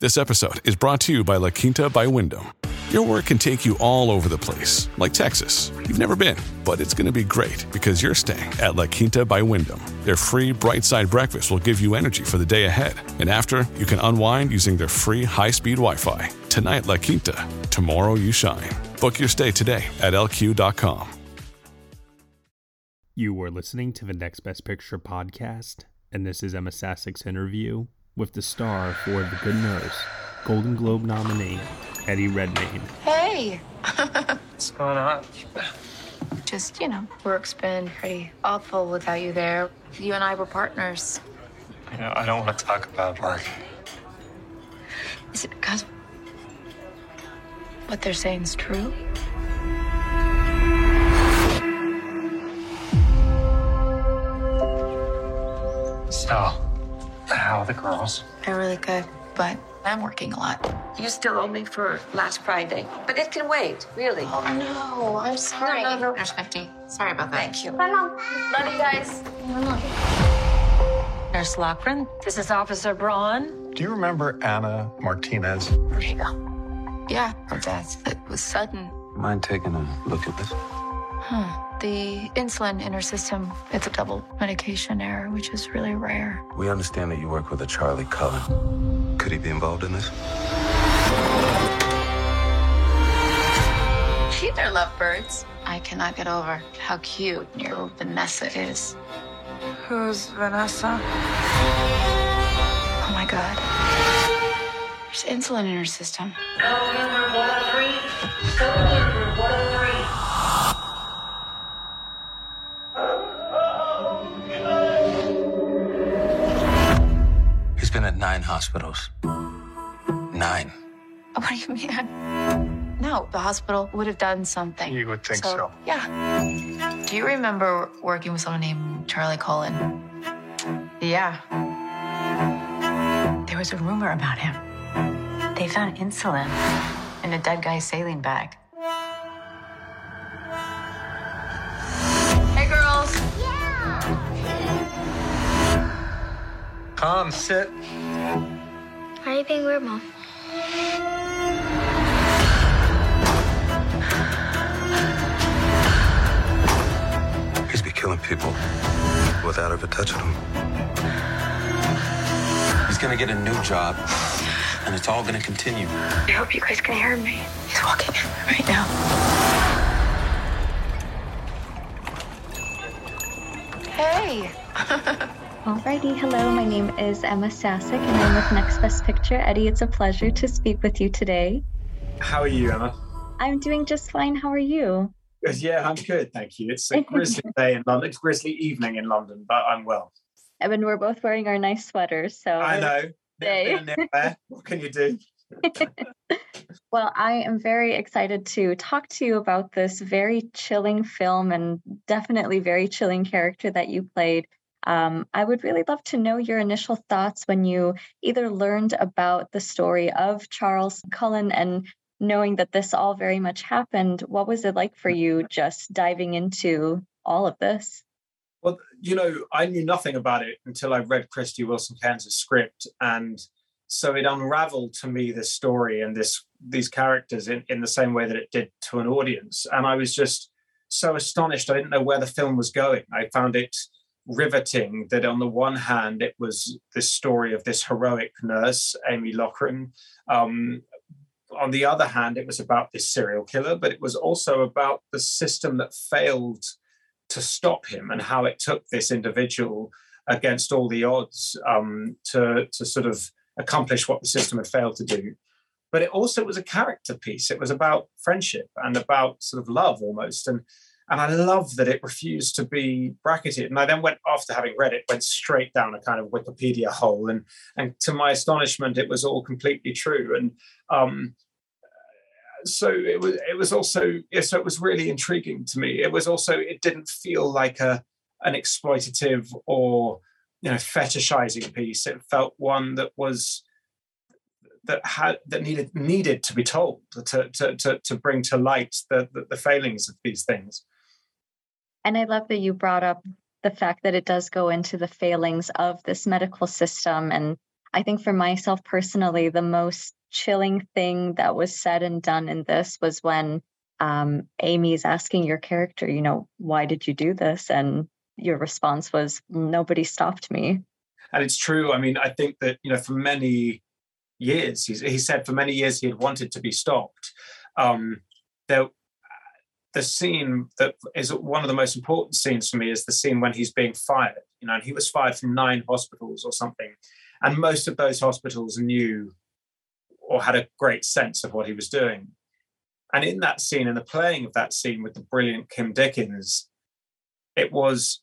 This episode is brought to you by La Quinta by Wyndham. Your work can take you all over the place, like Texas. You've never been, but it's going to be great because you're staying at La Quinta by Wyndham. Their free bright side breakfast will give you energy for the day ahead. And after, you can unwind using their free high speed Wi Fi. Tonight, La Quinta. Tomorrow, you shine. Book your stay today at lq.com. You were listening to the Next Best Picture podcast, and this is Emma Sassik's interview with the star for The Good Nurse, Golden Globe nominee Eddie Redmayne. Hey! What's going on? Just, you know, work's been pretty awful without you there. You and I were partners. You know, I don't want to talk about work. Is it because what they're saying is true? So, how are the girls? They're really good, but I'm working a lot. You still owe me for last Friday, but it can wait, really. Oh no, I'm sorry. No, no, no. There's 50. Sorry about that. Thank you. Bye, Mom. Love you guys. Bye, Mom. Nurse Loughren, this is Officer Braun. Do you remember Anna Martinez? Where'd he go? Yeah, her death. It was sudden. Mind taking a look at this? Huh. The insulin in her system, it's a double medication error, which is really rare. We understand that you work with a Charlie Cullen. Could he be involved in this? Hey there, lovebirds. I cannot get over how cute your Vanessa is. Who's Vanessa? Oh my god. There's insulin in her system. Nine hospitals. Nine. What do you mean? No, the hospital would have done something. You would think so. Yeah. Do you remember working with someone named Charlie Cullen? Yeah. There was a rumor about him. They found insulin in a dead guy's saline bag. Come, sit. Why are you being weird, Mom? He's been killing people without ever touching them. He's gonna get a new job, and it's all gonna continue. I hope you guys can hear me. He's walking right now. Alrighty, hello. My name is Emma Sasek, and I'm with Next Best Picture. Eddie, it's a pleasure to speak with you today. How are you, Emma? I'm doing just fine. How are you? Yeah, I'm good, thank you. It's a grizzly day in London. It's a grizzly evening in London, but I'm well. I mean, we're both wearing our nice sweaters, so I know. Day. Been there, there. What can you do? Well, I am very excited to talk to you about this very chilling film and definitely very chilling character that you played. Um, I would really love to know your initial thoughts when you either learned about the story of Charles Cullen and knowing that this all very much happened. What was it like for you just diving into all of this? Well, you know, I knew nothing about it until I read Krysty Wilson-Cairns' script, and so it unraveled to me this story and this these characters in, in the same way that it did to an audience. And I was just so astonished. I didn't know where the film was going. I found it riveting that on the one hand it was this story of this heroic nurse, Amy Loughren. Um, on the other hand, it was about this serial killer, but it was also about the system that failed to stop him and how it took this individual against all the odds um, to, to sort of accomplish what the system had failed to do. But it also was a character piece. It was about friendship and about sort of love almost. And and I love that it refused to be bracketed. And I then went after having read it, went straight down a kind of Wikipedia hole, and and to my astonishment, it was all completely true. And um, so it was it was also yeah, so it was really intriguing to me. It was also it didn't feel like a an exploitative or you know fetishizing piece. It felt one that was that had that needed needed to be told to to to, to bring to light the, the, the failings of these things. And I love that you brought up the fact that it does go into the failings of this medical system. And I think for myself personally, the most chilling thing that was said and done in this was when um, Amy is asking your character, you know, why did you do this? And your response was, nobody stopped me. And it's true. I mean, I think that, you know, for many years, he said for many years he had wanted to be stopped. Um, there, the scene that is one of the most important scenes for me is the scene when he's being fired. You know, and he was fired from nine hospitals or something, and most of those hospitals knew or had a great sense of what he was doing. And in that scene, in the playing of that scene with the brilliant Kim Dickens, it was,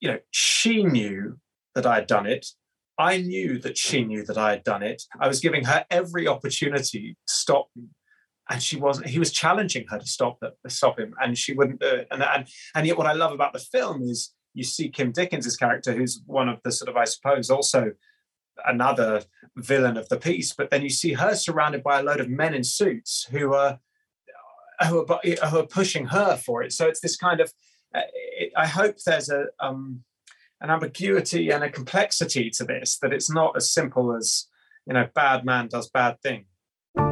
you know, she knew that I had done it. I knew that she knew that I had done it. I was giving her every opportunity to stop me. And she wasn't, he was challenging her to stop to stop him, and she wouldn't do it. And, and and yet what I love about the film is you see Kim Dickens' character, who's one of the sort of, I suppose, also another villain of the piece. But then you see her surrounded by a load of men in suits who are who are, who are pushing her for it. So it's this kind of. Uh, I hope there's a um, an ambiguity and a complexity to this that it's not as simple as you know bad man does bad thing.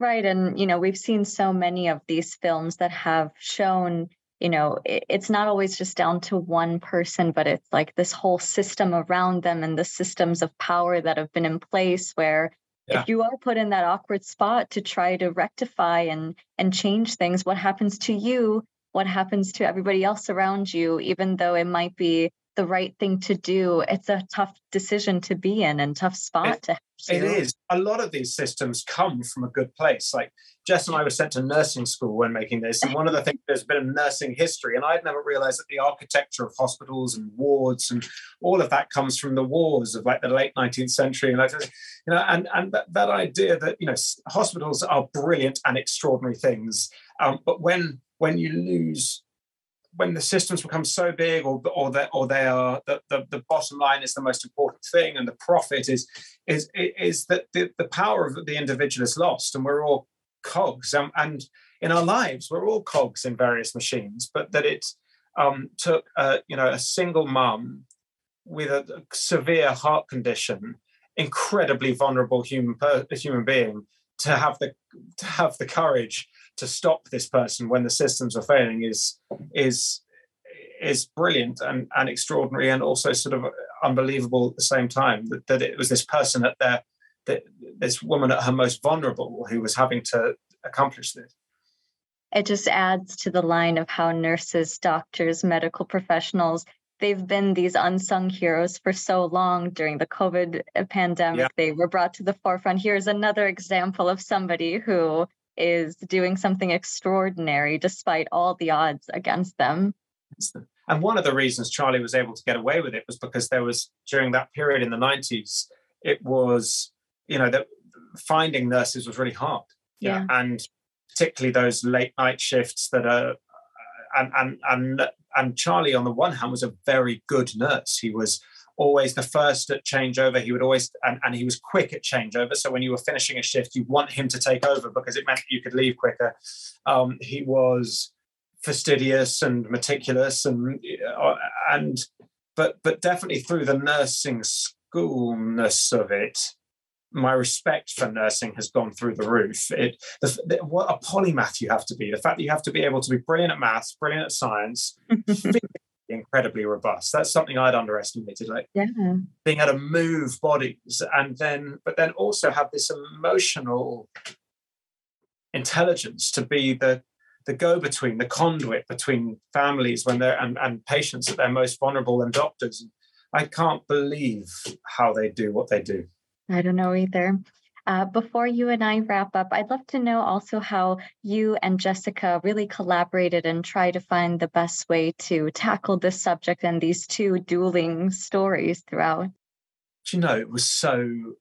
Right and you know, we've seen so many of these films that have shown you know it's not always just down to one person but it's like this whole system around them and the systems of power that have been in place where yeah. if you are put in that awkward spot to try to rectify and and change things what happens to you what happens to everybody else around you even though it might be the right thing to do. It's a tough decision to be in and tough spot it, to have to. It is. A lot of these systems come from a good place. Like Jess and I were sent to nursing school when making this. And one of the things, there's a bit of nursing history. And I'd never realized that the architecture of hospitals and wards and all of that comes from the wars of like the late 19th century. And, like, you know, and, and that, that idea that, you know, hospitals are brilliant and extraordinary things. Um, but when when you lose when the systems become so big or or that or they are the, the, the, bottom line is the most important thing and the profit is is is that the, the power of the individual is lost and we're all cogs. Um, and in our lives we're all cogs in various machines but that it um, took a, you know a single mum with a severe heart condition incredibly vulnerable human human being to have the to have the courage to stop this person when the systems are failing is is is brilliant and, and extraordinary and also sort of unbelievable at the same time that, that it was this person at their that this woman at her most vulnerable who was having to accomplish this. It just adds to the line of how nurses doctors medical professionals they've been these unsung heroes for so long. During the covid pandemic yeah. they were brought to the forefront. Here's another example of somebody who is doing something extraordinary despite all the odds against them. And one of the reasons Charlie was able to get away with it was because there was during that period in the 90s, it was, you know, that finding nurses was really hard. Yeah. And particularly those late night shifts that are and and and and Charlie on the one hand was a very good nurse. He was always the first at changeover. He would always, and, and he was quick at changeover. So when you were finishing a shift, you want him to take over because it meant you could leave quicker. Um, he was fastidious and meticulous, and uh, and but but definitely through the nursing schoolness of it, my respect for nursing has gone through the roof. It the, the, what a polymath you have to be. The fact that you have to be able to be brilliant at maths, brilliant at science, incredibly robust. That's something I'd underestimated. Like yeah. being able to move bodies and then, but then also have this emotional intelligence to be the the go-between, the conduit between families when they're and, and patients at their most vulnerable and doctors. I can't believe how they do what they do. I don't know either. Uh, before you and I wrap up, I'd love to know also how you and Jessica really collaborated and try to find the best way to tackle this subject and these two dueling stories throughout. Do you know, it was so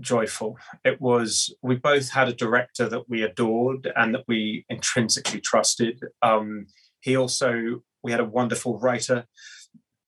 joyful. It was, we both had a director that we adored and that we intrinsically trusted. Um, he also, we had a wonderful writer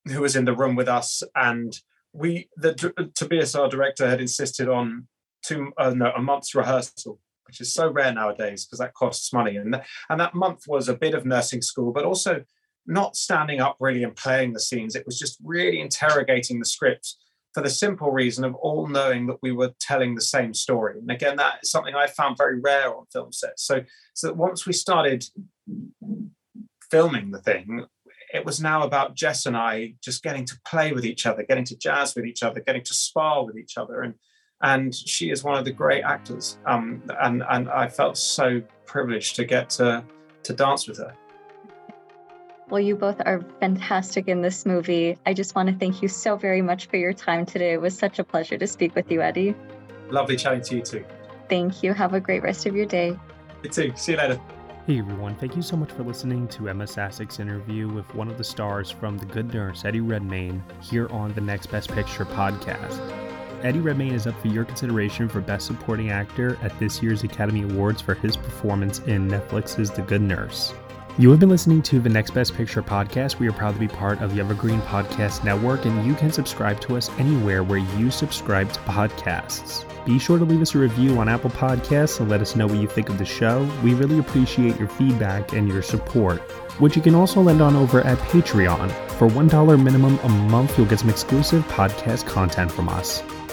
who was in the room with us and we the Tobias our director had insisted on two uh, no a month's rehearsal which is so rare nowadays because that costs money. And and that month was a bit of nursing school but also not standing up really and playing the scenes. It was just really interrogating the script for the simple reason of all knowing that we were telling the same story. And again that is something i found very rare on film sets. So so once we started filming the thing it was now about Jess and I just getting to play with each other, getting to jazz with each other, getting to spar with each other. And and she is one of the great actors. Um, and and I felt so privileged to get to to dance with her. Well, you both are fantastic in this movie. I just want to thank you so very much for your time today. It was such a pleasure to speak with you, Eddie. Lovely chatting to you too. Thank you. Have a great rest of your day. You too. See you later. Hey everyone, thank you so much for listening to Emma Sassik's interview with one of the stars from The Good Nurse, Eddie Redmayne, here on the Next Best Picture podcast. Eddie Redmayne is up for your consideration for Best Supporting Actor at this year's Academy Awards for his performance in Netflix's The Good Nurse. You have been listening to the Next Best Picture podcast. We are proud to be part of the Evergreen Podcast Network, and you can subscribe to us anywhere where you subscribe to podcasts. Be sure to leave us a review on Apple Podcasts and let us know what you think of the show. We really appreciate your feedback and your support, which you can also lend on over at Patreon. For $1 minimum a month, you'll get some exclusive podcast content from us.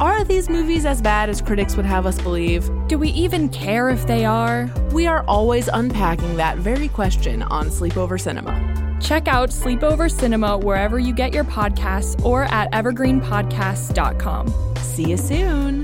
Are these movies as bad as critics would have us believe? Do we even care if they are? We are always unpacking that very question on Sleepover Cinema. Check out Sleepover Cinema wherever you get your podcasts or at evergreenpodcasts.com. See you soon.